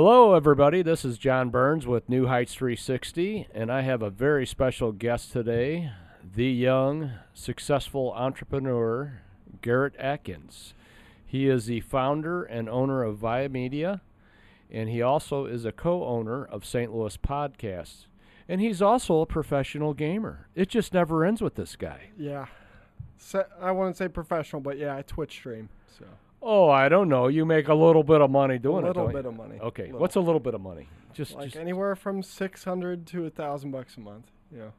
Hello, everybody. This is John Burns with New Heights 360, and I have a very special guest today the young, successful entrepreneur, Garrett Atkins. He is the founder and owner of Vie Media, and he also is a co owner of St. Louis Podcasts. And he's also a professional gamer. It just never ends with this guy. Yeah. I wouldn't say professional, but yeah, I Twitch stream. So Oh, I don't know. You make a little bit of money doing it. a little don't bit you? of money. Okay, Little. what's a little bit of money? Just, like just anywhere from six hundred to a thousand bucks a month. Yeah.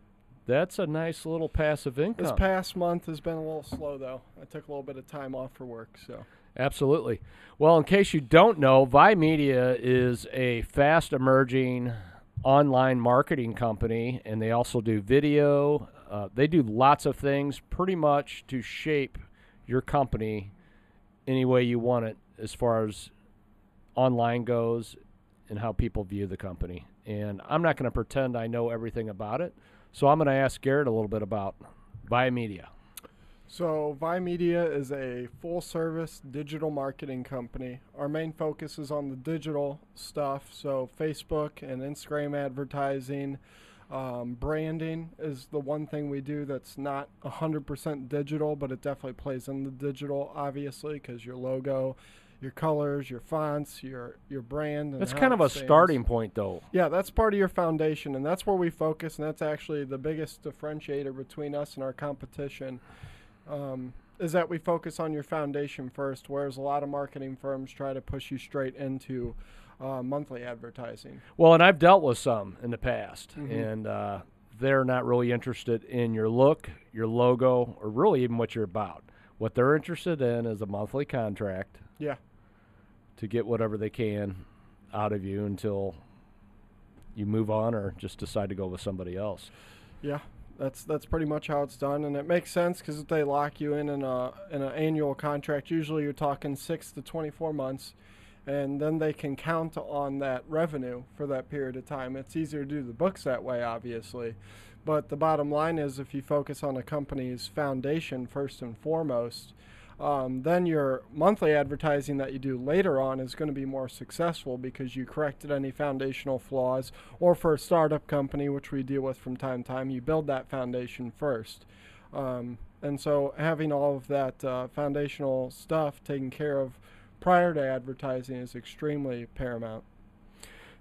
that's a nice little passive income. This past month has been a little slow though. I took a little bit of time off for work, so Absolutely. Well, in case you don't know, Vie Media is a fast emerging online marketing company, and they also do video. Uh, they do lots of things pretty much to shape your company any way you want it as far as online goes and how people view the company. And I'm not going to pretend I know everything about it. So I'm going to ask Garrett a little bit about Vie Media. So, Vie Media is a full service digital marketing company. Our main focus is on the digital stuff, so Facebook and Instagram advertising. Um, branding is the one thing we do that's not 100% digital, but it definitely plays in the digital, obviously, because your logo, your colors, your fonts, your your brand. And That's kind of a stands. starting point, though. Yeah, that's part of your foundation, and that's where we focus, and that's actually the biggest differentiator between us and our competition. Um, is that we focus on your foundation first, whereas a lot of marketing firms try to push you straight into uh, monthly advertising. Well, and I've dealt with some in the past, Mhm. and uh, they're not really interested in your look, your logo, or really even what you're about. What they're interested in is a monthly contract Yeah, to get whatever they can out of you until you move on or just decide to go with somebody else. yeah, that's that's pretty much how it's done, and it makes sense because if they lock you in in a in an annual contract, usually you're talking six to twenty four months. And then they can count on that revenue for that period of time. It's easier to do the books that way, obviously. But the bottom line is if you focus on a company's foundation first and foremost, um, then your monthly advertising that you do later on is going to be more successful because you corrected any foundational flaws. Or for a startup company, which we deal with from time to time, you build that foundation first. Um, and so having all of that uh, foundational stuff taken care of prior to advertising is extremely paramount.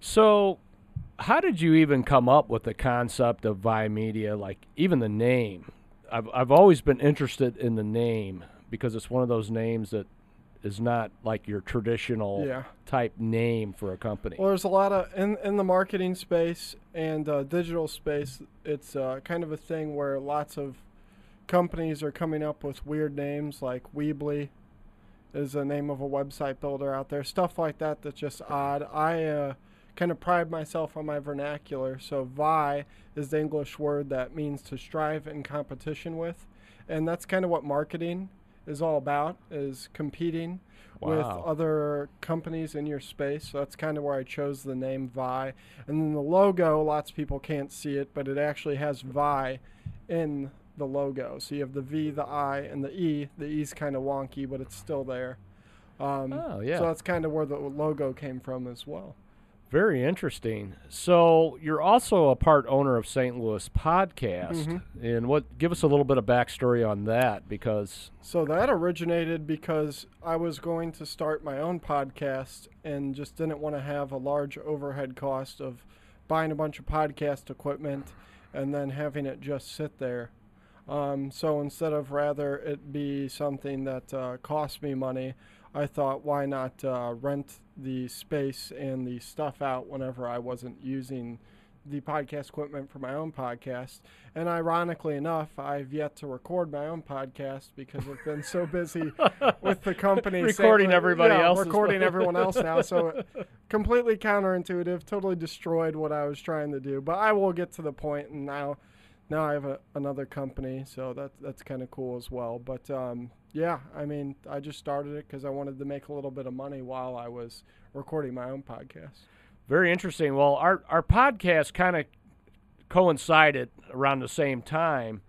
So, how did you even come up with the concept of Vie Media? Like even the name, I've I've always been interested in the name because it's one of those names that is not like your traditional Yeah. type name for a company. Well, there's a lot of in in the marketing space and uh, digital space. It's uh, kind of a thing where lots of companies are coming up with weird names, like Weebly is the name of a website builder out there. Stuff like that that's just odd. I uh, kind of pride myself on my vernacular. So Vie is the English word that means to strive in competition with, and that's kind of what marketing is all about: is competing with other companies in your space. So that's kind of where I chose the name Vie. And then the logo, lots of people can't see it, but it actually has Vie in the logo. So you have the V, the I, and the E. The E's kind of wonky, but it's still there. Um, Oh, yeah. So that's kind of where the logo came from as well. Very interesting. So you're also a part owner of St. Louis Podcast, Mhm. and what? Give us a little bit of backstory on that because So that originated because I was going to start my own podcast and just didn't want to have a large overhead cost of buying a bunch of podcast equipment and then having it just sit there. Um, so instead of rather it be something that uh, cost me money, I thought why not uh, rent the space and the stuff out whenever I wasn't using the podcast equipment for my own podcast. And ironically enough, I've yet to record my own podcast because I've been so busy with the company Recording saying- everybody yeah, else's recording everyone else now. So completely counterintuitive, totally destroyed what I was trying to do. But I will get to the point, and now, now I have a, another company, so that that's kind of cool as well. But um, yeah, I mean, I just started it because I wanted to make a little bit of money while I was recording my own podcast. very interesting. Well, our our podcast kind of coincided around the same time,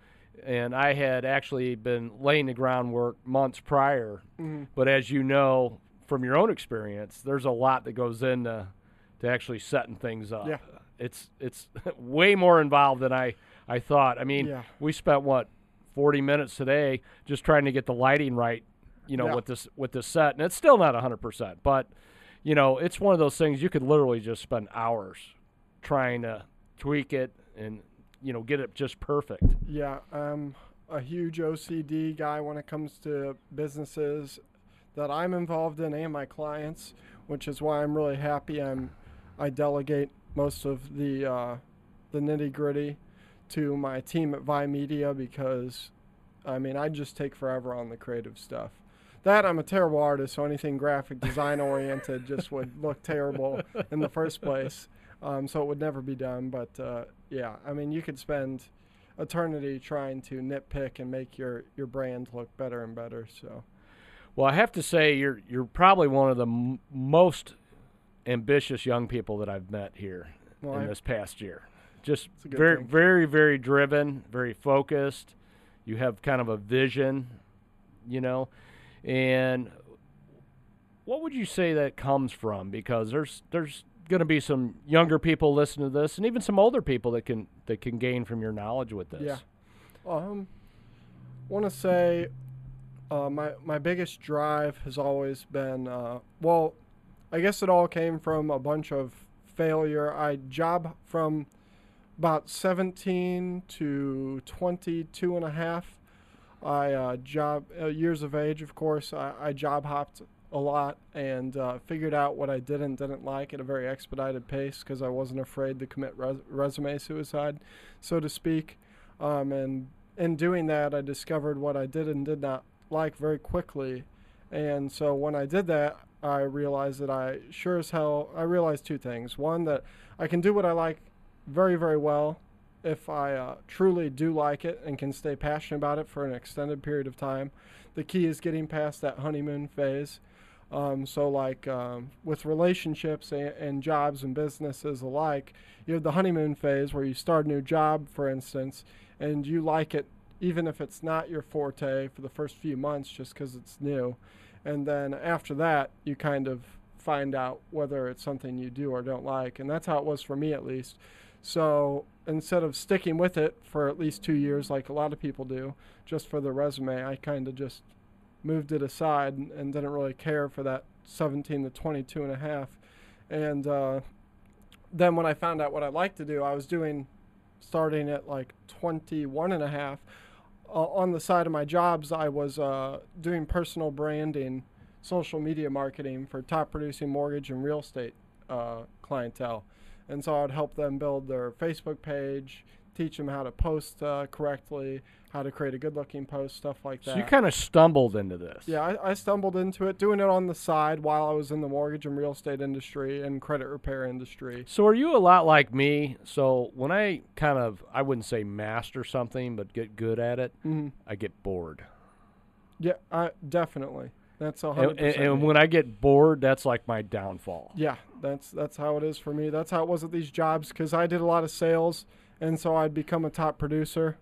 and I had actually been laying the groundwork months prior. Mhm. But as you know from your own experience, there's a lot that goes into to actually setting things up. Yeah. It's it's way more involved than I I thought. I mean, Yeah. we spent what 40 minutes today just trying to get the lighting right, you know, Yeah. with this with this set, and it's still not 100%, but you know, it's one of those things you could literally just spend hours trying to tweak it and you know, get it just perfect. Yeah, I'm a huge OCD guy when it comes to businesses that I'm involved in and my clients, which is why I'm really happy I'm I delegate most of the uh, the nitty gritty to my team at Vie Media because I mean I just take forever on the creative stuff. That I'm a terrible artist, so anything graphic design oriented just would look terrible in the first place. Um, so it would never be done. But uh, yeah, I mean you could spend eternity trying to nitpick and make your your brand look better and better. So Well, I have to say you're you're probably one of the m- most ambitious young people that I've met here well, in I- this past year. Just It's a good very thing. very very driven, very focused. You have kind of a vision, you know. And what would you say that comes from because there's there's going to be some younger people listening to this and even some older people that can that can gain from your knowledge with this. Yeah. Um, want to say uh, my my biggest drive has always been uh, well, I guess it all came from a bunch of failure. I job from about 17 to 22 and a half. I uh, job uh, years of age, of course. I, I job hopped a lot and uh, figured out what I did and didn't like at a very expedited pace because I wasn't afraid to commit res- resume suicide, so to speak. Um, and in doing that, I discovered what I did and did not like very quickly. And so when I did that, I realized that I sure as hell I realized two things. One that I can do what I like very very well if I uh, truly do like it and can stay passionate about it for an extended period of time. The key is getting past that honeymoon phase. Um, so, like um, with relationships and, and jobs and businesses alike, you have the honeymoon phase where you start a new job, for instance, and you like it even if it's not your forte for the first few months just because it's new. And then after that, you kind of find out whether it's something you do or don't like. And that's how it was for me, at least. So instead of sticking with it for at least two years, like a lot of people do, just for the resume, I kind of just moved it aside and, and didn't really care for that 17 to 22 and a half. And uh, then when I found out what I'd like to do, I was doing starting at like 21 and a half. Uh, on the side of my jobs, I was uh, doing personal branding, social media marketing for top producing mortgage and real estate uh, clientele. And so I'd help them build their Facebook page, teach them how to post uh, correctly, how to create a good looking post, stuff like that. So you kind of stumbled into this. Yeah, I, I stumbled into it, doing it on the side while I was in the mortgage and real estate industry and credit repair industry. So are you a lot like me? So when I kind of I wouldn't say master something, but get good at it, hmm I get bored. Yeah, I, definitely. That's a And, and, when I get bored, that's like my downfall. Yeah, that's that's how it is for me. That's how it was at these jobs because I did a lot of sales, and so I'd become a top producer,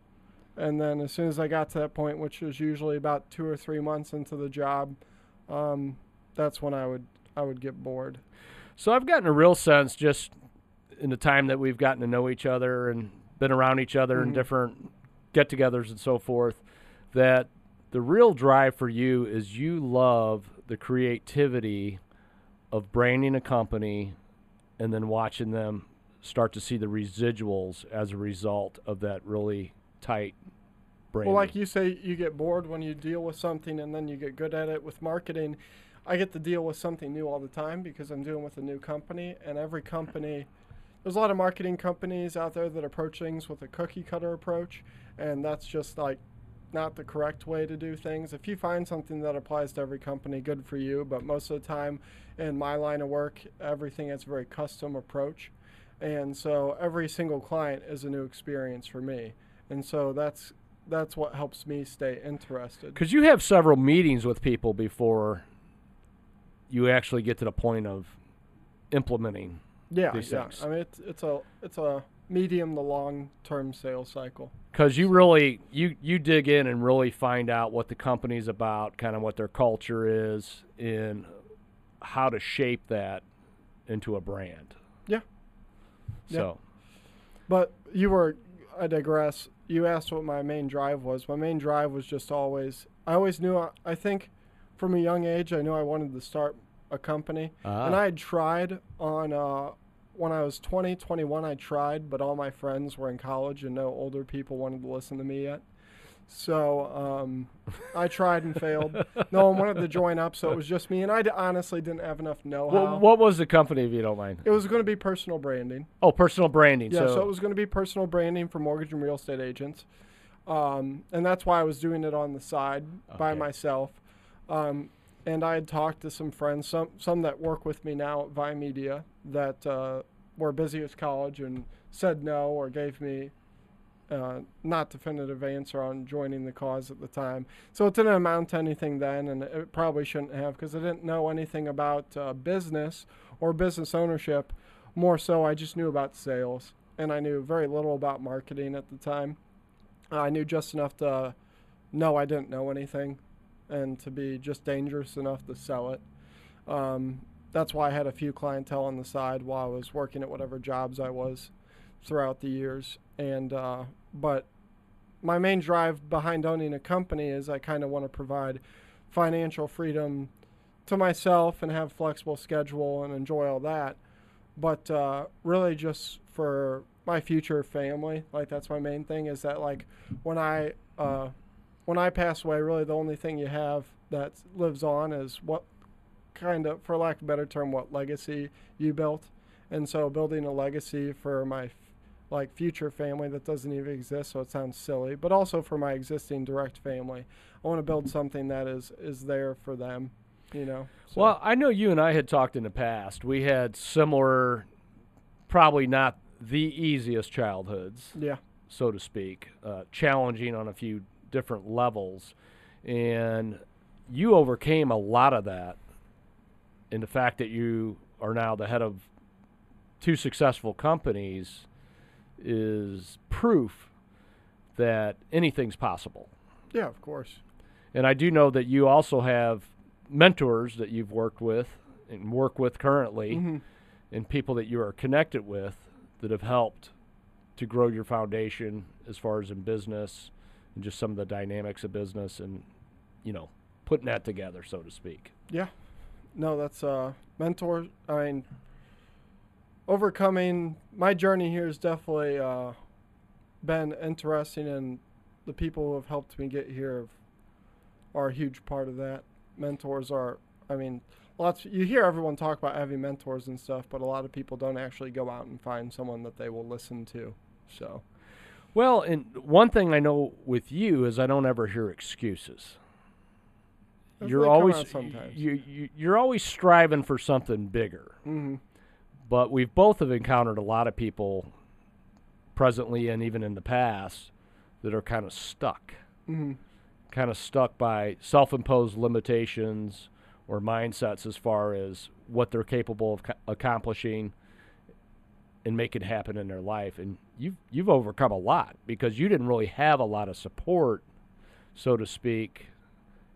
and then as soon as I got to that point, which was usually about two or three months into the job, um, that's when I would I would get bored. So I've gotten a real sense just in the time that we've gotten to know each other and been around each other in Mhm. different get-togethers and so forth that the real drive for you is you love the creativity of branding a company and then watching them start to see the residuals as a result of that really tight branding. Well, like you say, you get bored when you deal with something, and then you get good at it. With marketing, I get to deal with something new all the time because I'm dealing with a new company, and every company. There's a lot of marketing companies out there that approach things with a cookie cutter approach, and that's just like not the correct way to do things. If you find something that applies to every company, good for you. But most of the time, in my line of work, everything is a very custom approach, and so every single client is a new experience for me, and so that's that's what helps me stay interested. Because you have several meetings with people before you actually get to the point of implementing. Yeah, these yeah. things. I mean, it's it's a it's a medium to long term sales cycle. Because you really you you dig in and really find out what the company's about, kind of what their culture is, and how to shape that into a brand. Yeah. Yeah. So, But you were, I digress. You asked what my main drive was. My main drive was just always, I always knew, I, I think from a young age, I knew I wanted to start a company. And ah, I had tried on, uh, when I was 20, 21, I tried, but all my friends were in college and no older people wanted to listen to me yet. So um, I tried and failed. No one wanted to join up, so it was just me. And I d- honestly didn't have enough know how. Wha- what was the company, if you don't mind? it was going to be personal branding. Oh, personal branding. Yeah, so, so, it was going to be personal branding for mortgage and real estate agents. Um, and that's why I was doing it on the side by myself. Um, and I had talked to some friends, some some that work with me now at Vie Media, that uh, were busy with college and said no or gave me uh, not definitive answer on joining the cause at the time. So it didn't amount to anything then, and it probably shouldn't have because I didn't know anything about uh, business or business ownership. More so, I just knew about sales, and I knew very little about marketing at the time. I knew just enough to know I didn't know anything, and to be just dangerous enough to sell it. Um, that's why I had a few clientele on the side while I was working at whatever jobs I was throughout the years. And uh, but my main drive behind owning a company is I kind of want to provide financial freedom to myself and have flexible schedule and enjoy all that. But uh, really, just for my future family, like that's my main thing. Is that like when I uh, when I pass away, really the only thing you have that lives on is what kind of, for lack of a better term, what legacy you built. And so building a legacy for my f- like future family that doesn't even exist, so it sounds silly, but also for my existing direct family. I want to build something that is is there for them, you know. So, well, I know you and I had talked in the past. We had similar, probably not the easiest childhoods. yeah, so to speak, uh, challenging on a few different levels. And you overcame a lot of that in the fact that you are now the head of two successful companies is proof that anything's possible. yeah, of course. And I do know that you also have mentors that you've worked with and work with currently hmm and people that you are connected with that have helped to grow your foundation as far as in business and just some of the dynamics of business and you know putting that together so to speak Yeah. No, that's uh mentor I mean overcoming my journey here has definitely uh been interesting and the people who have helped me get here have, are a huge part of that. Mentors are I mean lots you hear everyone talk about having mentors and stuff, but a lot of people don't actually go out and find someone that they will listen to. So well and one thing i know with you is i don't ever hear excuses. You're always sometimes. you, you you're always striving for something bigger. Hmm but we've both have encountered a lot of people presently and even in the past that are kind of stuck. Hmm kind of stuck by self-imposed limitations or mindsets as far as what they're capable of co- accomplishing and making happen in their life. And you've you've overcome a lot because you didn't really have a lot of support so to speak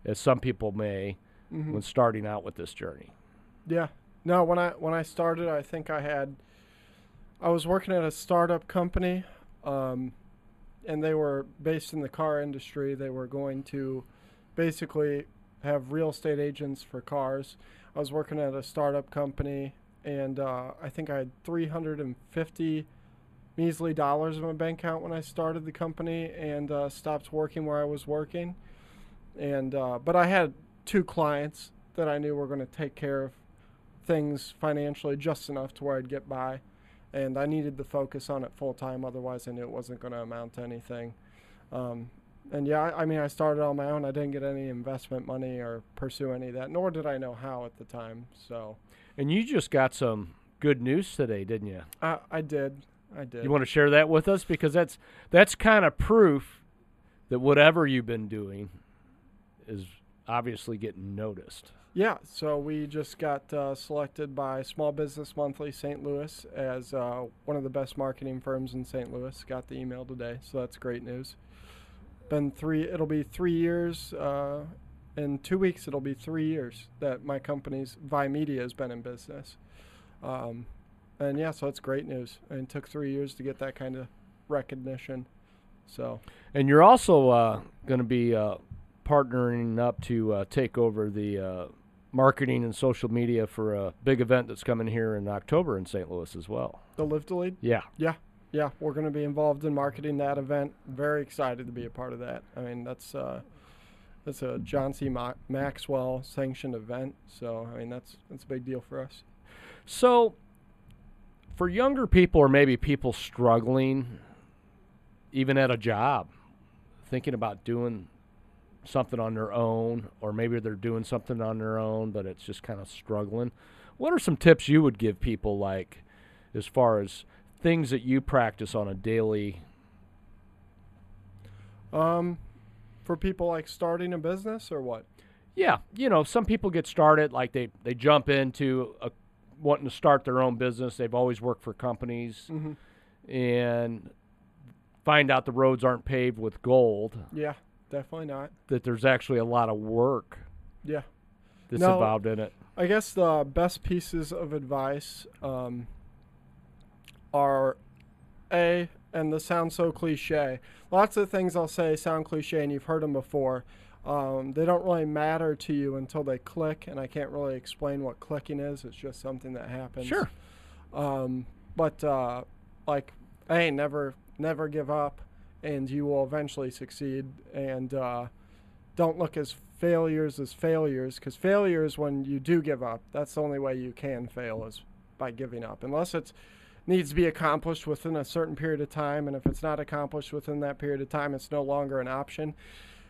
as some people may hmm when starting out with this journey Yeah. No, when I when I started, I think I had I was working at a startup company um, and they were based in the car industry. They were going to basically have real estate agents for cars. I was working at a startup company and uh, I think I had 350 measly dollars in my bank account when I started the company and uh, stopped working where I was working. And uh, but I had two clients that I knew were going to take care of things financially just enough to where I'd get by. And I needed to focus on it full time, otherwise, I knew it wasn't going to amount to anything. Um, and yeah, I, I mean, I started on my own. I didn't get any investment money or pursue any of that, nor did I know how at the time. So and you just got some good news today didn't you I, I did. I did. You want to share that with us because that's that's kind of proof that whatever you've been doing is obviously getting noticed. Yeah, so we just got uh, selected by Small Business Monthly St. Louis as uh, one of the best marketing firms in St. Louis. Got the email today, so that's great news. Been three. It'll be three years. Uh, in two weeks, it'll be three years that my company's Vie Media has been in business. Um, And yeah, so it's great news. And it took three years to get that kind of recognition. So And you're also uh, going to be uh, partnering up to uh, take over the uh, marketing and social media for a big event that's coming here in October in St. Louis as well. the Live to Lead, Yeah. yeah, yeah, we're going to be involved in marketing that event. Very excited to be a part of that. I mean, that's uh, that's a John C. Ma- Maxwell sanctioned event. So I mean, that's that's a big deal for us. So, for younger people or maybe people struggling, even at a job, thinking about doing something on their own, or maybe they're doing something on their own, but it's just kind of struggling, what are some tips you would give people, like as far as things that you practice on a daily? Um, for people like starting a business or what? Yeah, you know, some people get started like they they jump into a, wanting to start their own business. They've always worked for companies. hmm and find out the roads aren't paved with gold, Yeah, definitely not. that there's actually a lot of work Yeah. that's No. involved in it. I guess the best pieces of advice um, are A, and this sounds so cliche. Lots of things I'll say sound cliche, and you've heard them before. Um, they don't really matter to you until they click, and I can't really explain what clicking is. It's just something that happens. Sure. Um, but uh, like, hey, never, never give up, and you will eventually succeed. And uh, don't look as failures as failures, because failures when you do give up. That's the only way you can fail is by giving up, unless it's needs to be accomplished within a certain period of time. And if it's not accomplished within that period of time, it's no longer an option.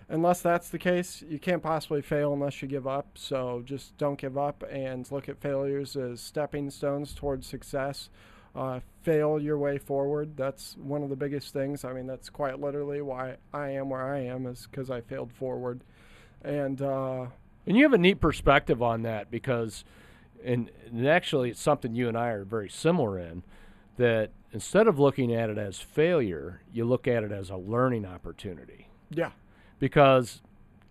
Unless that's the case, you can't possibly fail unless you give up. So just don't give up and look at failures as stepping stones towards success. Uh, fail your way forward. That's one of the biggest things. I mean, that's quite literally why I am where I am, is because I failed forward. And uh, And you have a neat perspective on that because, and, and actually, it's something you and I are very similar in that instead of looking at it as failure, you look at it as a learning opportunity. yeah, Because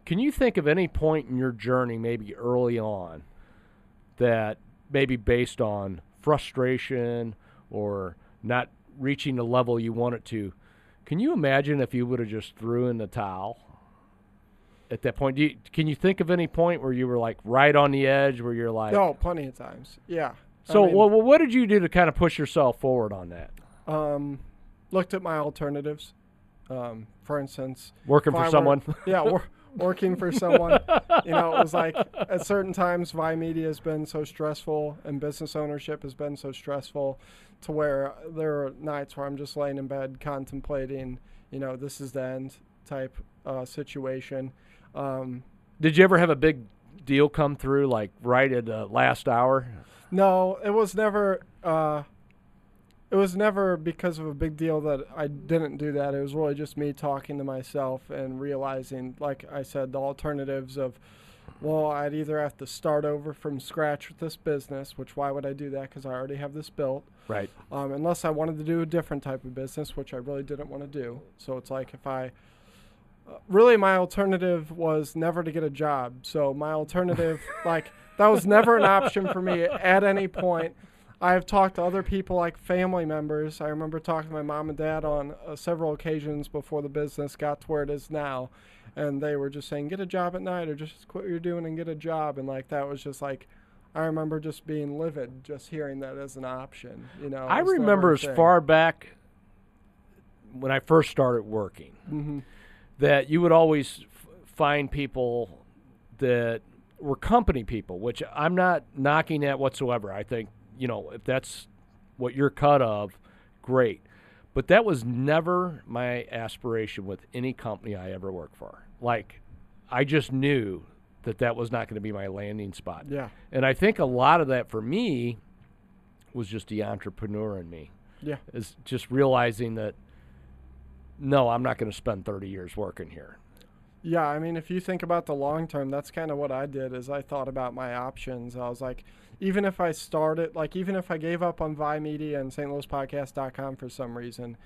can you think of any point in your journey, maybe early on, that maybe based on frustration or not reaching the level you want it to, can you imagine if you would have just threw in the towel at that point? Do you, can you think of any point where you were like right on the edge, where you're like, no, plenty of times. Yeah. I so mean, well, well, what did you do to kind of push yourself forward on that? um, looked at my alternatives. Um, for instance, Working for were- someone? yeah, wor- working for someone. you know, it was like at certain times, Vie Media has been so stressful, and business ownership has been so stressful, to where there are nights where I'm just laying in bed contemplating, you know, this is the end type uh, situation. Um, Did you ever have a big deal come through, like right at the last hour? No, it was never. Uh, it was never because of a big deal that I didn't do that. It was really just me talking to myself and realizing, like I said, the alternatives of, well, I'd either have to start over from scratch with this business, which why would I do that? Because I already have this built. Right. Um, unless I wanted to do a different type of business, which I really didn't want to do. So it's like if I. Uh, really, my alternative was never to get a job. So my alternative, like, that was never an option for me at any point. I've talked to other people, like family members. I remember talking to my mom and dad on uh, several occasions before the business got to where it is now. And they were just saying, get a job at night or just quit what you're doing and get a job. And, like, that was just like, I remember just being livid just hearing that as an option. You know, I remember as far back when I first started working hmm that you would always f- find people that were company people, which I'm not knocking at whatsoever. I think, you know, if that's what you're cut of, great. But that was never my aspiration with any company I ever worked for. Like, I just knew that that was not going to be my landing spot. Yeah. And I think a lot of that for me was just the entrepreneur in me. Yeah. Is just realizing that no, I'm not going to spend 30 years working here. Yeah, I mean, if you think about the long term, that's kind of what I did. Is I thought about my options. I was like, even if I started, like, even if I gave up on Vie Media and StLouisPodcast.com for some reason,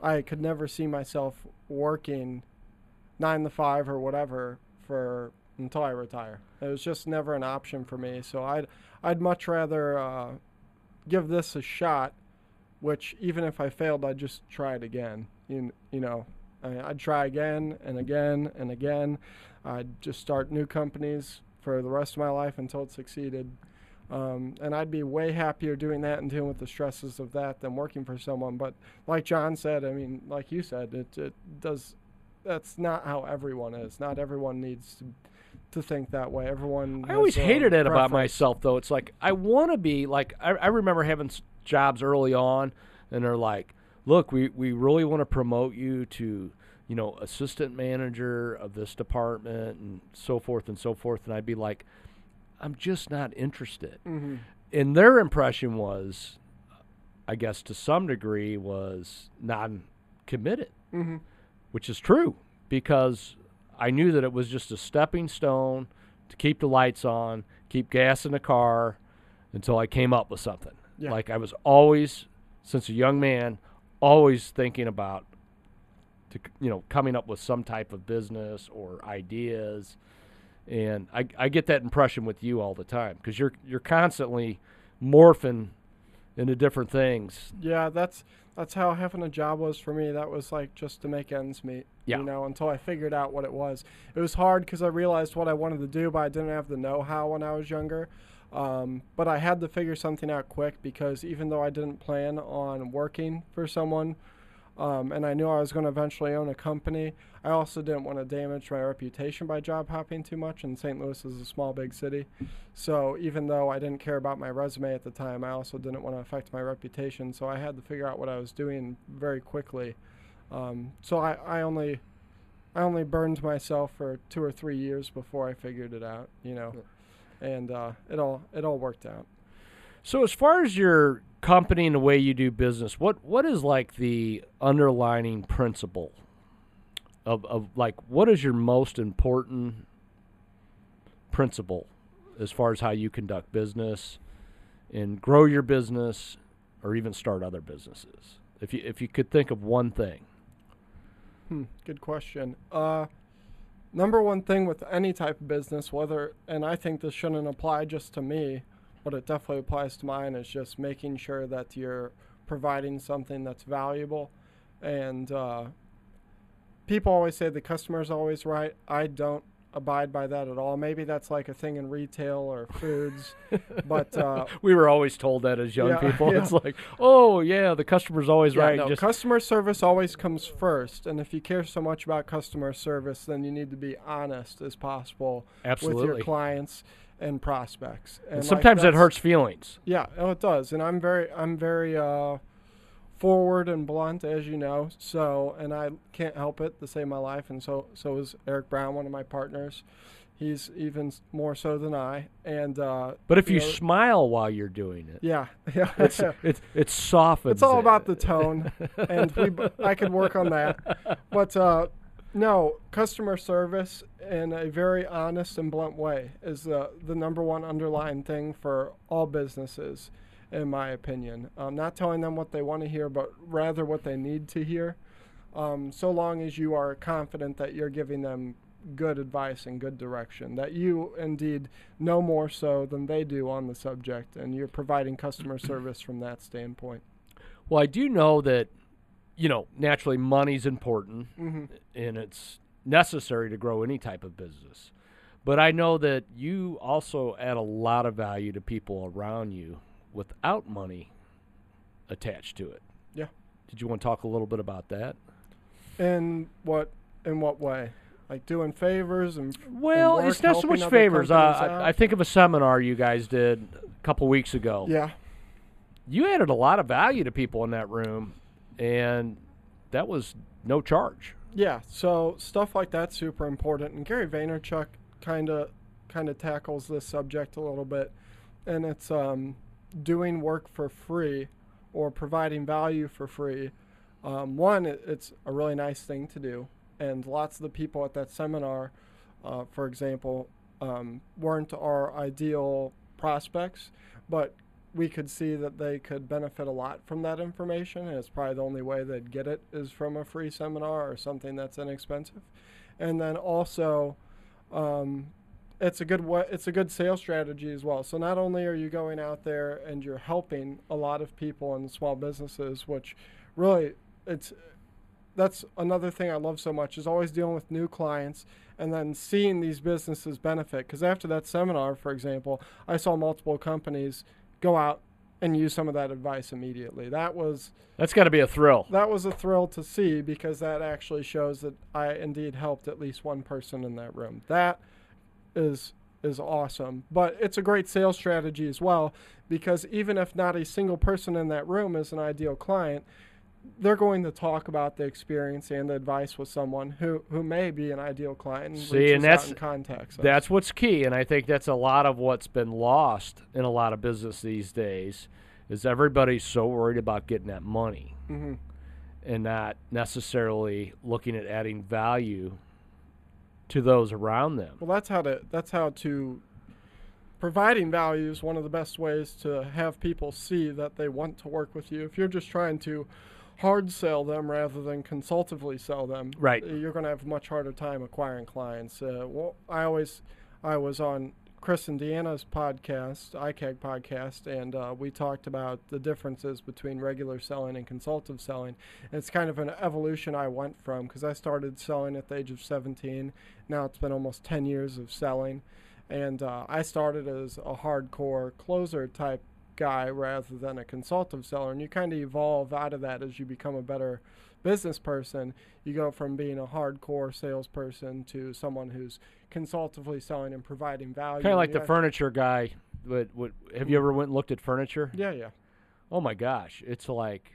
I could never see myself working nine to five or whatever for until I retire. It was just never an option for me. So I'd I'd much rather uh, give this a shot. Which even if I failed, I'd just try it again. You you know, I, I'd try again and again and again. I'd just start new companies for the rest of my life until it succeeded. Um, and I'd be way happier doing that and dealing with the stresses of that than working for someone. But like John said, I mean, like you said, it, it does. That's not how everyone is. Not everyone needs to to think that way. Everyone. I always hated it about myself, though. It's like I want to be like I, I remember having jobs early on, and they're like, "Look, we we really want to promote you to, you know, assistant manager of this department and so forth and so forth." And I'd be like, "I'm just not interested." Mhm. And their impression was, I guess to some degree, was non-committed Mhm. which is true because I knew that it was just a stepping stone to keep the lights on, keep gas in the car until I came up with something. Yeah. Like I was always, since a young man, always thinking about, to, you know, coming up with some type of business or ideas. And I, I get that impression with you all the time because you're you're constantly morphing into different things. Yeah, that's that's how having a job was for me. That was like just to make ends meet. Yeah. You know, until I figured out what it was. It was hard because I realized what I wanted to do, but I didn't have the know-how when I was younger. Um, but I had to figure something out quick because even though I didn't plan on working for someone, um, and I knew I was going to eventually own a company, I also didn't want to damage my reputation by job hopping too much. And St. Louis is a small, big city. So even though I didn't care about my resume at the time, I also didn't want to affect my reputation. So I had to figure out what I was doing very quickly. Um, so I, I only I only burned myself for two or three years before I figured it out, you know, and uh, it all it all worked out. So as far as your company and the way you do business, what what is like the underlining principle of of like what is your most important principle as far as how you conduct business and grow your business or even start other businesses? If you if you could think of one thing. Hmm, good question. Uh, number one thing with any type of business, whether and I think this shouldn't apply just to me, but it definitely applies to mine, is just making sure that you're providing something that's valuable. And uh, people always say the customer's always right. I don't abide by that at all. Maybe that's like a thing in retail or foods, but uh, We were always told that as young Yeah, people. yeah. It's like, oh yeah, the customer's always Yeah, right. no, customer service always comes first, and if you care so much about customer service, then you need to be honest as possible with your clients and prospects. And, and like, sometimes it that's- hurts feelings. Yeah, oh, it does, and I'm very, I'm very uh, forward and blunt, as you know. So, and I can't help it to save my life, and so, so is Eric Brown, one of my partners. He's even more so than I, and uh, But if you know, smile while you're doing it, yeah, yeah, it's it's it softens. it's all about the tone, and we I could work on that. But uh, no, customer service in a very honest and blunt way is the the number one underlying thing for all businesses, in my opinion. Um, not telling them what they want to hear, but rather what they need to hear. Um, so long as you are confident that you're giving them good advice and good direction, that you indeed know more so than they do on the subject, and you're providing customer service from that standpoint. Well, I do know that, you know, naturally money's important Mm-hmm. and it's necessary to grow any type of business. But I know that you also add a lot of value to people around you without money attached to it. Yeah. Did you want to talk a little bit about that? In what in what way? Like doing favors and Well, work, it's not so much favors. Uh, I. I think of a seminar you guys did a couple weeks ago. yeah, You added a lot of value to people in that room, and that was no charge. yeah. So stuff like that's super important. And Gary Vaynerchuk kind of kind of tackles this subject a little bit, and it's um, doing work for free or providing value for free. Um, one, it, it's a really nice thing to do, and lots of the people at that seminar, uh, for example, um, weren't our ideal prospects, but we could see that they could benefit a lot from that information, and it's probably the only way they'd get it is from a free seminar or something that's inexpensive. And then also, um, it's a good it's a good sales strategy as well. So not only are you going out there and you're helping a lot of people and small businesses, which really it's that's another thing I love so much is always dealing with new clients and then seeing these businesses benefit. Because after that seminar, for example, I saw multiple companies go out and use some of that advice immediately. That was That's got to be a thrill. that was a thrill to see because that actually shows that I indeed helped at least one person in that room. That is is awesome. But it's a great sales strategy as well because even if not a single person in that room is an ideal client, they're going to talk about the experience and the advice with someone who, who may be an ideal client and See, and that's- and. That's what's key, and I think that's a lot of what's been lost in a lot of business these days. Is everybody's so worried about getting that money Mhm. and not necessarily looking at adding value to those around them. Well, that's how to that's how to providing value is one of the best ways to have people see that they want to work with you. If you're just trying to hard sell them rather than consultatively sell them, Right. you're going to have a much harder time acquiring clients. Uh, well, I always I was on Chris and Deanna's podcast, ICAG podcast, and uh, we talked about the differences between regular selling and consultative selling. And it's kind of an evolution I went from because I started selling at the age of 17. Now it's been almost 10 years of selling. And uh, I started as a hardcore closer type guy rather than a consultative seller. And you kind of evolve out of that as you become a better business person. You go from being a hardcore salesperson to someone who's consultatively selling and providing value. Kind of like the furniture guy. But, what, have you mm. ever went and looked at furniture? Yeah, yeah. Oh my gosh, it's like,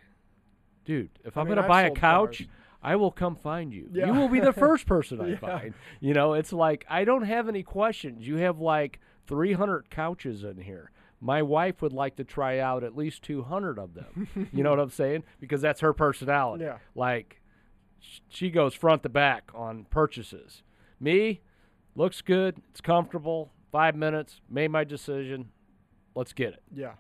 dude, if I I'm mean, gonna I've buy a couch, cars. I will come find you. Yeah. You will be the first person I Yeah. find. You know, it's like I don't have any questions. You have like 300 couches in here. My wife would like to try out at least 200 of them. you know what I'm saying? Because that's her personality. Yeah. Like, sh- she goes front to back on purchases. Me, looks good. It's comfortable. Five minutes. Made my decision. Let's get it. Yeah.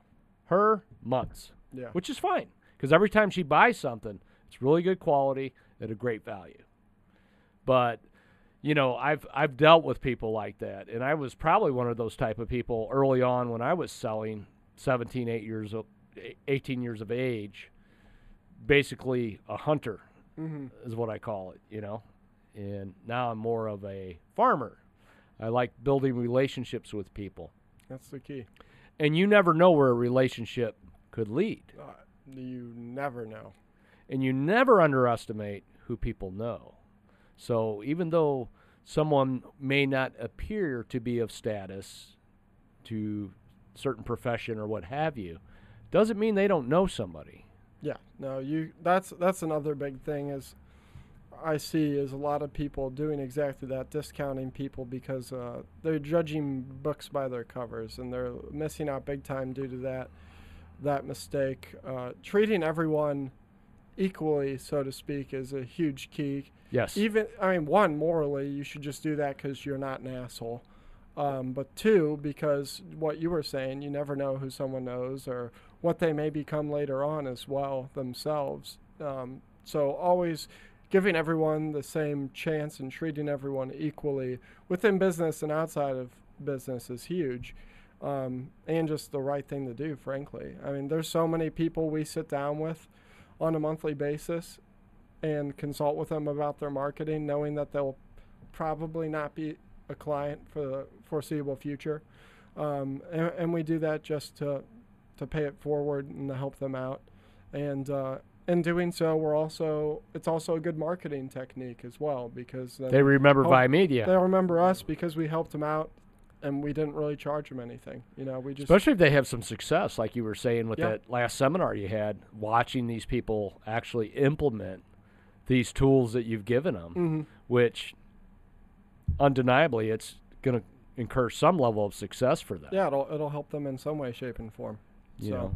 Her months Yeah. which is fine because every time she buys something, it's really good quality at a great value. But you know, I've I've dealt with people like that, and I was probably one of those type of people early on when I was selling 17, 8 years of, 18 years of age, basically a hunter hmm is what I call it, you know. And now I'm more of a farmer. I like building relationships with people. That's the key. And you never know where a relationship could lead. Uh, you never know. and you never underestimate who people know. So even though someone may not appear to be of status to certain profession or what have you, doesn't mean they don't know somebody. Yeah, no, you. That's that's another big thing is I see is a lot of people doing exactly that, discounting people because uh, they're judging books by their covers, and they're missing out big time due to that that mistake. Uh, treating everyone equally, so to speak, is a huge key. Yes. Even I mean, one morally, you should just do that because you're not an asshole. Um, but two, because what you were saying, you never know who someone knows or what they may become later on as well themselves. Um, so always giving everyone the same chance and treating everyone equally within business and outside of business is huge. Um, and just the right thing to do, frankly. I mean, there's so many people we sit down with on a monthly basis and consult with them about their marketing, knowing that they'll probably not be a client for the foreseeable future. Um, and, and we do that just to to pay it forward and to help them out. And uh, in doing so, we're also it's also a good marketing technique as well because they remember Oh, Vie Media, they'll remember us because we helped them out and we didn't really charge them anything. You know, we just especially if they have some success, like you were saying with Yeah. that last seminar you had, watching these people actually implement these tools that you've given them, Mhm. which undeniably it's going to incur some level of success for them. yeah, it'll it'll help them in some way, shape, and form. you so know.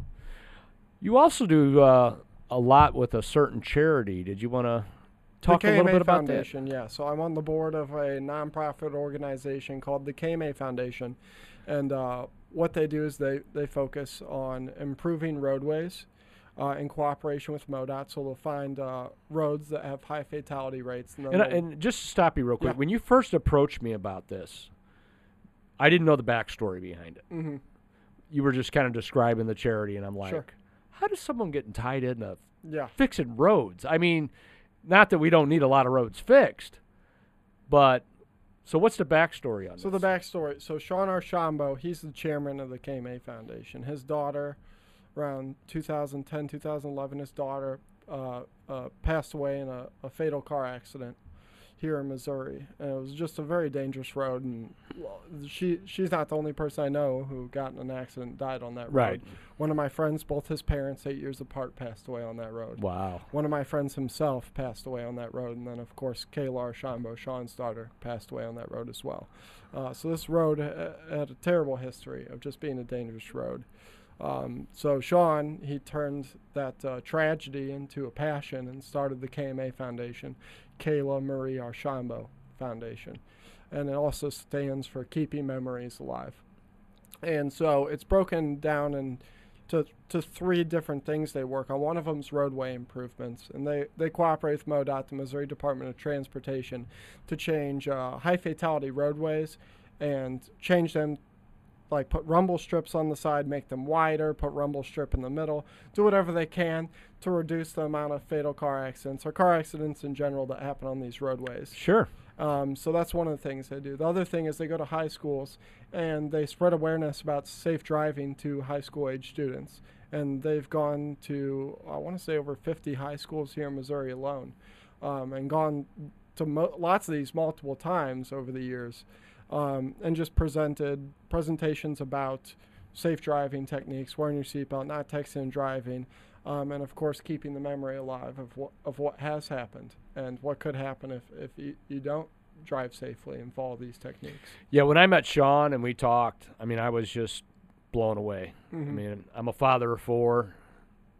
You also do uh, a lot with a certain charity. Did you want to talk a little bit about Foundation, yeah. So I'm on the board of a nonprofit organization called the KMA Foundation, and uh, what they do is they they focus on improving roadways. Uh, in cooperation with MoDOT, so they'll find uh, roads that have high fatality rates. And? And, I- and just to stop you real quick, Yeah. when you first approached me about this, I didn't know the backstory behind it. Mm-hmm. You were just kind of describing the charity, and I'm like, Sure. how does someone get tied into Yeah. fixing roads? I mean, not that we don't need a lot of roads fixed, but so what's the backstory on So this? the backstory. So Sean Archambault, he's the chairman of the KMA Foundation. His daughter, around 2010, 2011, his daughter uh, uh, passed away in a, a fatal car accident here in Missouri. And it was just a very dangerous road. And she she's not the only person I know who got in an accident and died on that road. Right. One of my friends, both his parents, eight years apart, passed away on that road. wow. One of my friends himself passed away on that road, and then of course Kayla Archambault, Sean's daughter, passed away on that road as well. Uh, so this road uh, had a terrible history of just being a dangerous road. Um, so Sean, he turned that uh, tragedy into a passion and started the KMA Foundation, Kayla Marie Archambault Foundation, and it also stands for Keeping Memories Alive. And so it's broken down in to, to three different things they work on. One of them is roadway improvements, and they, they cooperate with MoDOT, the Missouri Department of Transportation, to change uh, high fatality roadways and change them, like put rumble strips on the side, make them wider, put rumble strip in the middle, do whatever they can to reduce the amount of fatal car accidents or car accidents in general that happen on these roadways. Sure. Um, so that's one of the things they do. The other thing is they go to high schools and they spread awareness about safe driving to high school age students. And they've gone to, I want to say, over 50 high schools here in Missouri alone, um, and gone to mo- lots of these multiple times over the years, um, and just presented presentations about safe driving techniques, wearing your seatbelt, not texting and driving, um, and of course keeping the memory alive of what of what has happened and what could happen if if you, you don't drive safely and follow these techniques. Yeah, when I met Sean and we talked, I mean, I was just blown away. I Mhm. mean, I'm a father of four,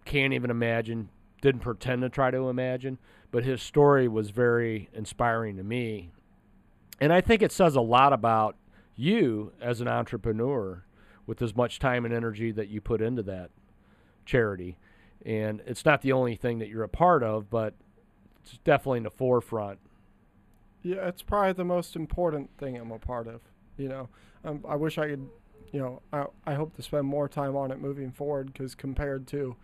can't even imagine, didn't pretend to try to imagine, but his story was very inspiring to me. And I think it says a lot about you as an entrepreneur with as much time and energy that you put into that charity. And it's not the only thing that you're a part of, but it's definitely in the forefront. Yeah, it's probably the most important thing I'm a part of. You know, um, I wish I could. You know, I I hope to spend more time on it moving forward because compared to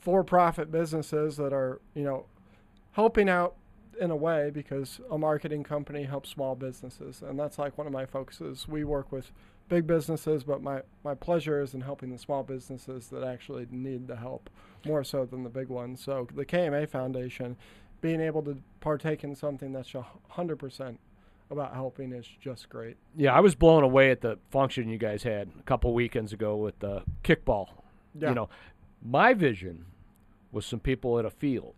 for-profit businesses that are you know helping out in a way because a marketing company helps small businesses and that's like one of my focuses we work with big businesses but my, my pleasure is in helping the small businesses that actually need the help more so than the big ones so the kma foundation being able to partake in something that's a 100% about helping is just great Yeah, I was blown away at the function you guys had a couple weekends ago with the kickball. yeah You know, my vision was some people at a field.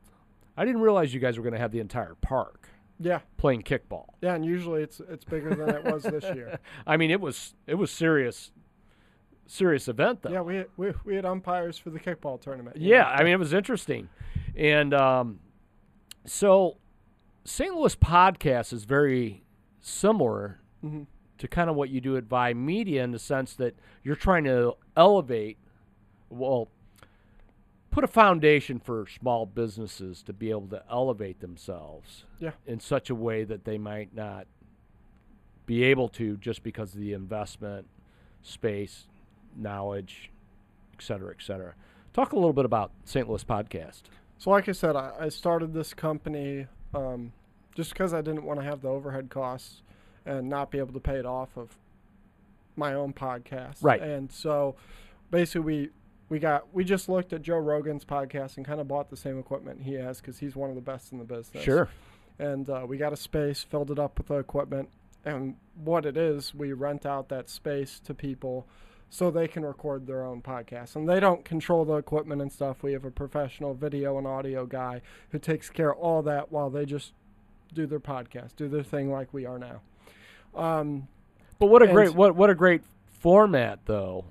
I didn't realize you guys were going to have the entire park yeah playing kickball. yeah and usually it's it's bigger than it was this year I mean, it was it was serious, serious event though. yeah we, we we had umpires for the kickball tournament Yeah, know. I mean, it was interesting, and um, so St. Louis podcast is very similar Mhm. to kind of what you do at Vie Media in the sense that you're trying to elevate, well, put a foundation for small businesses to be able to elevate themselves Yeah. in such a way that they might not be able to just because of the investment, space, knowledge, et cetera, et cetera. Talk a little bit about St. Louis podcast. So, like I said, I, I started this company um, just because I didn't want to have the overhead costs and not be able to pay it off of my own podcast. Right. And so, basically, we we got we just looked at Joe Rogan's podcast and kind of bought the same equipment he has because he's one of the best in the business. Sure. And uh, we got a space, filled it up with the equipment, and what it is, we rent out that space to people so they can record their own podcasts. And they don't control the equipment and stuff. We have a professional video and audio guy who takes care of all that while they just do their podcast, do their thing like we are now. Um, But what a great what what a great format though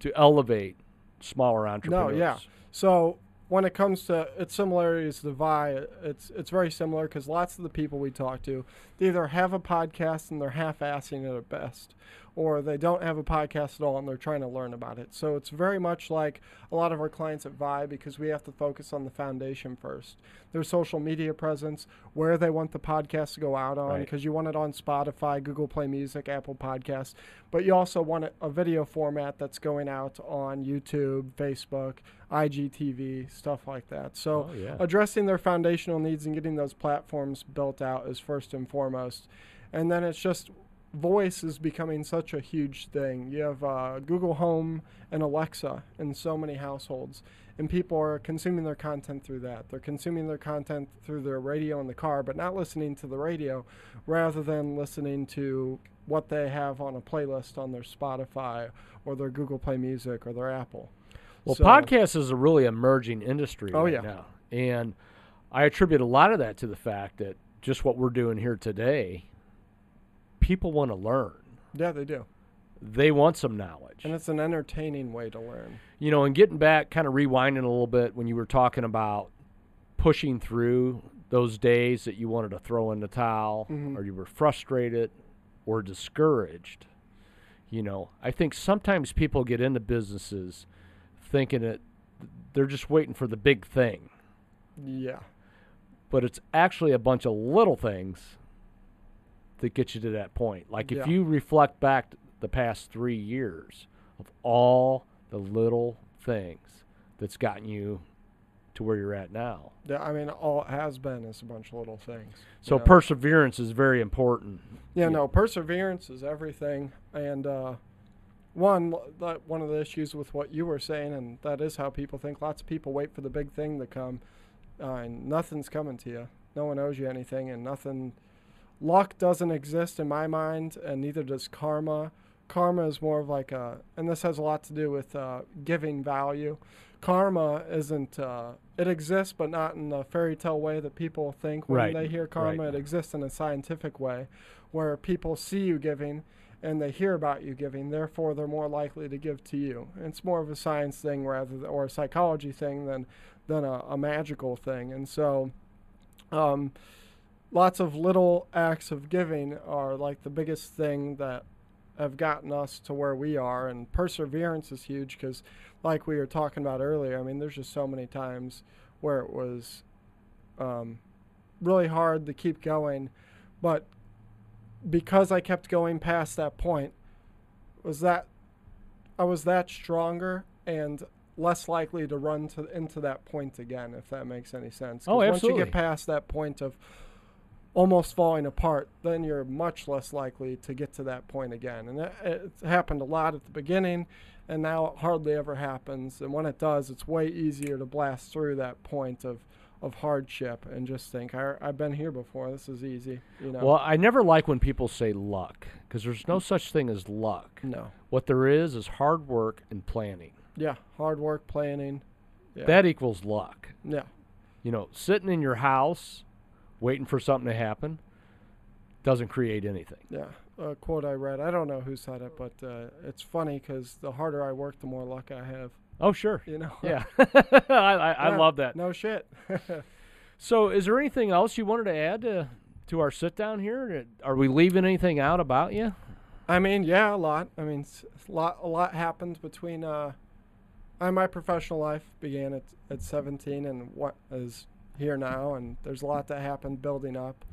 to elevate smaller entrepreneurs. No, yeah. so when it comes to its similarities to Vie, it's it's very similar because lots of the people we talk to, they either have a podcast and they're half-assing it at best, or they don't have a podcast at all and they're trying to learn about it. So it's very much like a lot of our clients at Vie because we have to focus on the foundation first. Their social media presence, where they want the podcast to go out on, Right. because you want it on Spotify, Google Play Music, Apple Podcasts, but you also want it, a video format that's going out on YouTube, Facebook, IGTV, stuff like that. So Oh, yeah. addressing their foundational needs and getting those platforms built out is first and foremost. And then it's just voice is becoming such a huge thing. You have uh, Google Home and Alexa in so many households, and people are consuming their content through that. They're consuming their content through their radio in the car, but not listening to the radio, rather than listening to what they have on a playlist on their Spotify or their Google Play Music or their Apple. Well, So- podcast is a really emerging industry Oh, right yeah. now. And I attribute a lot of that to the fact that just what we're doing here today, people want to learn. Yeah, they do. They want some knowledge. And it's an entertaining way to learn. you know, and getting back, kind of rewinding a little bit when you were talking about pushing through those days that you wanted to throw in the towel Mhm. or you were frustrated or discouraged. You know, I think sometimes people get into businesses thinking that they're just waiting for the big thing, Yeah. but it's actually a bunch of little things that get you to that point. Like if Yeah. you reflect back the past three years of all the little things that's gotten you to where you're at now. Yeah, I mean, all it has been is a bunch of little things. So know? perseverance is very important. yeah, yeah. no, perseverance is everything. And uh, one, that one of the issues with what you were saying, and that is how people think. Lots of people wait for the big thing to come, uh, and nothing's coming to you. No one owes you anything, and nothing. Luck doesn't exist in my mind, and neither does karma. Karma is more of like a, and this has a lot to do with uh, giving value. Karma isn't. Uh, it exists, but not in the fairy tale way that people think when Right, they hear karma. right. It exists in a scientific way, where people see you giving and they hear about you giving. Therefore, they're more likely to give to you. It's more of a science thing rather th- or a psychology thing than than a, a magical thing. And so, um, lots of little acts of giving are like the biggest thing that have gotten us to where we are. And perseverance is huge because, like we were talking about earlier, I mean, there's just so many times where it was um, really hard to keep going, but because I kept going past that point, was that I was that stronger and less likely to run to into that point again, if that makes any sense Oh, absolutely. Once you get past that point of almost falling apart, then you're much less likely to get to that point again. And it, it's happened a lot at the beginning, and now it hardly ever happens. And when it does, it's way easier to blast through that point of, of hardship and just think, I, I've been here before. This is easy. You know? Well, I never like when people say luck because there's no such thing as luck. no. What there is is hard work and planning. Yeah, hard work, planning. Yeah. That equals luck. yeah. You know, sitting in your house waiting for something to happen doesn't create anything. Yeah, a quote I read. I don't know who said it, but uh, it's funny because the harder I work, the more luck I have. Oh, sure. You know. Yeah. I, I, I Yeah, love that. No shit. So, is there anything else you wanted to add to, to our sit down here? Are we leaving anything out about you? I mean, yeah, a lot. I mean, a lot. A lot happened between. Uh, I, my professional life began at at 17 and what is here now, and there's a lot that happened building up,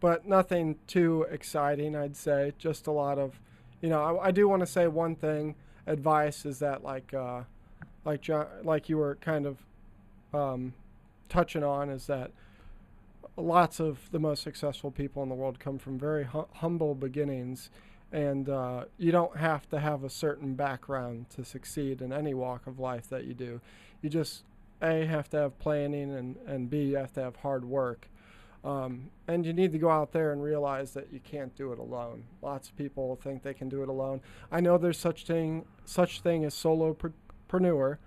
but nothing too exciting. I'd say just a lot of, you know, I, I do want to say one thing. Advice is that like, uh, like John, like you were kind of um, touching on, is that lots of the most successful people in the world come from very hu- humble beginnings and uh, you don't have to have a certain background to succeed in any walk of life that you do. You just a have to have planning, and and b you have to have hard work, um, and you need to go out there and realize that you can't do it alone. Lots of people think they can do it alone. I know there's such thing such thing as solopreneur.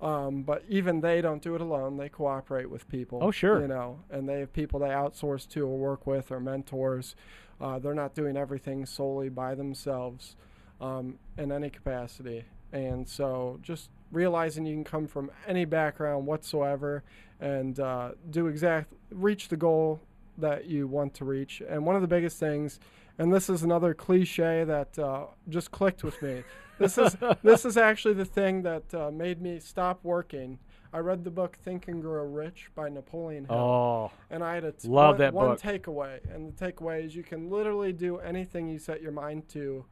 Um, but even they don't do it alone. They cooperate with people. Oh, sure. You know, and they have people they outsource to or work with or mentors. Uh, they're not doing everything solely by themselves um, in any capacity. And so just realizing you can come from any background whatsoever and uh, do exact reach the goal that you want to reach. And one of the biggest things and this is another cliche that uh, just clicked with me. This is this is actually the thing that uh, made me stop working. I read the book Think and Grow Rich by Napoleon Hill, Oh, and I had a t- love one, that one book. takeaway, and the takeaway is you can literally do anything you set your mind to,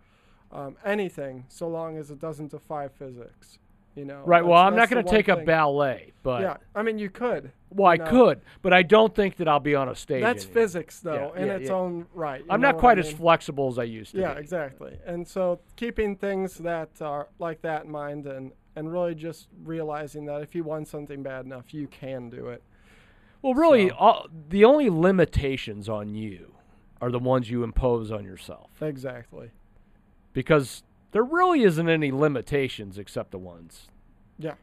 um, anything, so long as it doesn't defy physics. You know. right. Well, I'm not going to take up ballet, but Yeah, I mean you could. well, I no. could, but I don't think that I'll be on a stage. That's anymore. physics, though, Yeah, in yeah, its yeah. own right. I'm not quite I as flexible as I used to Yeah, be. exactly. And so keeping things that are like that in mind and and really just realizing that if you want something bad enough, you can do it. Well, really, So- all, the only limitations on you are the ones you impose on yourself, Exactly. because there really isn't any limitations except the ones Yeah.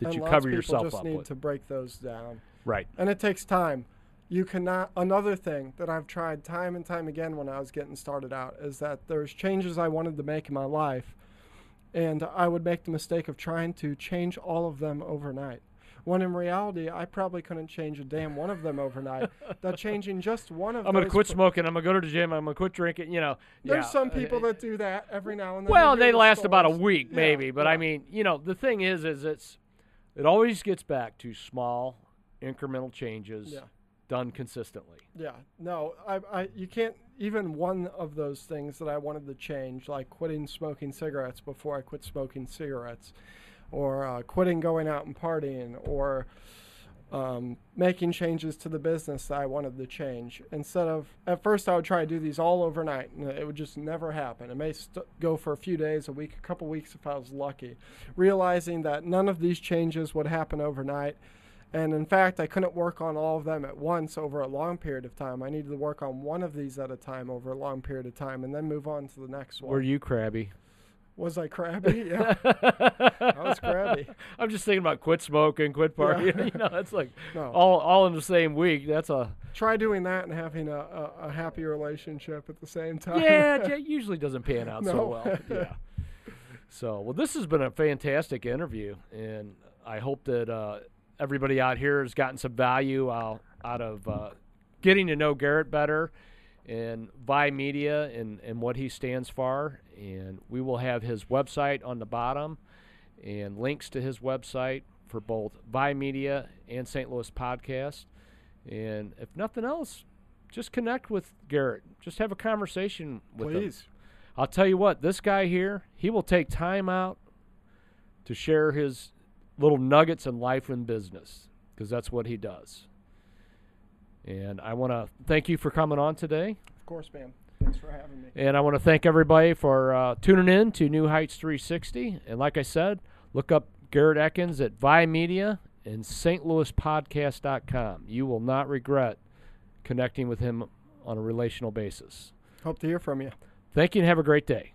that and you cover yourself just up need with. to break those down. Right. And it takes time. You cannot another thing that I've tried time and time again when I was getting started out is that there's changes I wanted to make in my life and I would make the mistake of trying to change all of them overnight. When in reality, I probably couldn't change a damn one of them overnight. that changing just one of them. I'm going to quit pr- smoking. I'm going to go to the gym. I'm going to quit drinking. You know. There's yeah, some uh, people that do that every now and then. Well, they the last about a week, Yeah, maybe. But I mean, you know, the thing is, is it's it always gets back to small, incremental changes Yeah. done consistently. Yeah, no, I, I, you can't. Even one of those things that I wanted to change, like quitting smoking cigarettes before I quit smoking cigarettes, or uh, quitting going out and partying, or um, making changes to the business that I wanted to change. Instead of, at first, I would try to do these all overnight, and it would just never happen. It may st- go for a few days, a week, a couple weeks if I was lucky. Realizing that none of these changes would happen overnight. And in fact, I couldn't work on all of them at once over a long period of time. I needed to work on one of these at a time over a long period of time and then move on to the next one. Were you crabby? Was I crabby? Yeah, I was crabby. I'm just thinking about quit smoking, quit Yeah. partying. you know, that's like No. all all in the same week. That's a Try doing that and having a, a, a happy relationship at the same time. yeah. It usually doesn't pan out so well. Yeah. So well, this has been a fantastic interview, and I hope that uh, everybody out here has gotten some value out out of uh, getting to know Garrett better and Vie Media and, and what he stands for. And we will have his website on the bottom and links to his website for both Vie Media and St. Louis Podcast. And if nothing else, just connect with Garrett. Just have a conversation with him. Please. I'll tell you what, this guy here, he will take time out to share his little nuggets in life and business because that's what he does. And I want to thank you for coming on today. Of course, man. Thanks for having me. And I want to thank everybody for uh, tuning in to New Heights 360. And like I said, look up Garrett Ekins at Vie Media and stlouispodcast.com. You will not regret connecting with him on a relational basis. Hope to hear from you. Thank you and have a great day.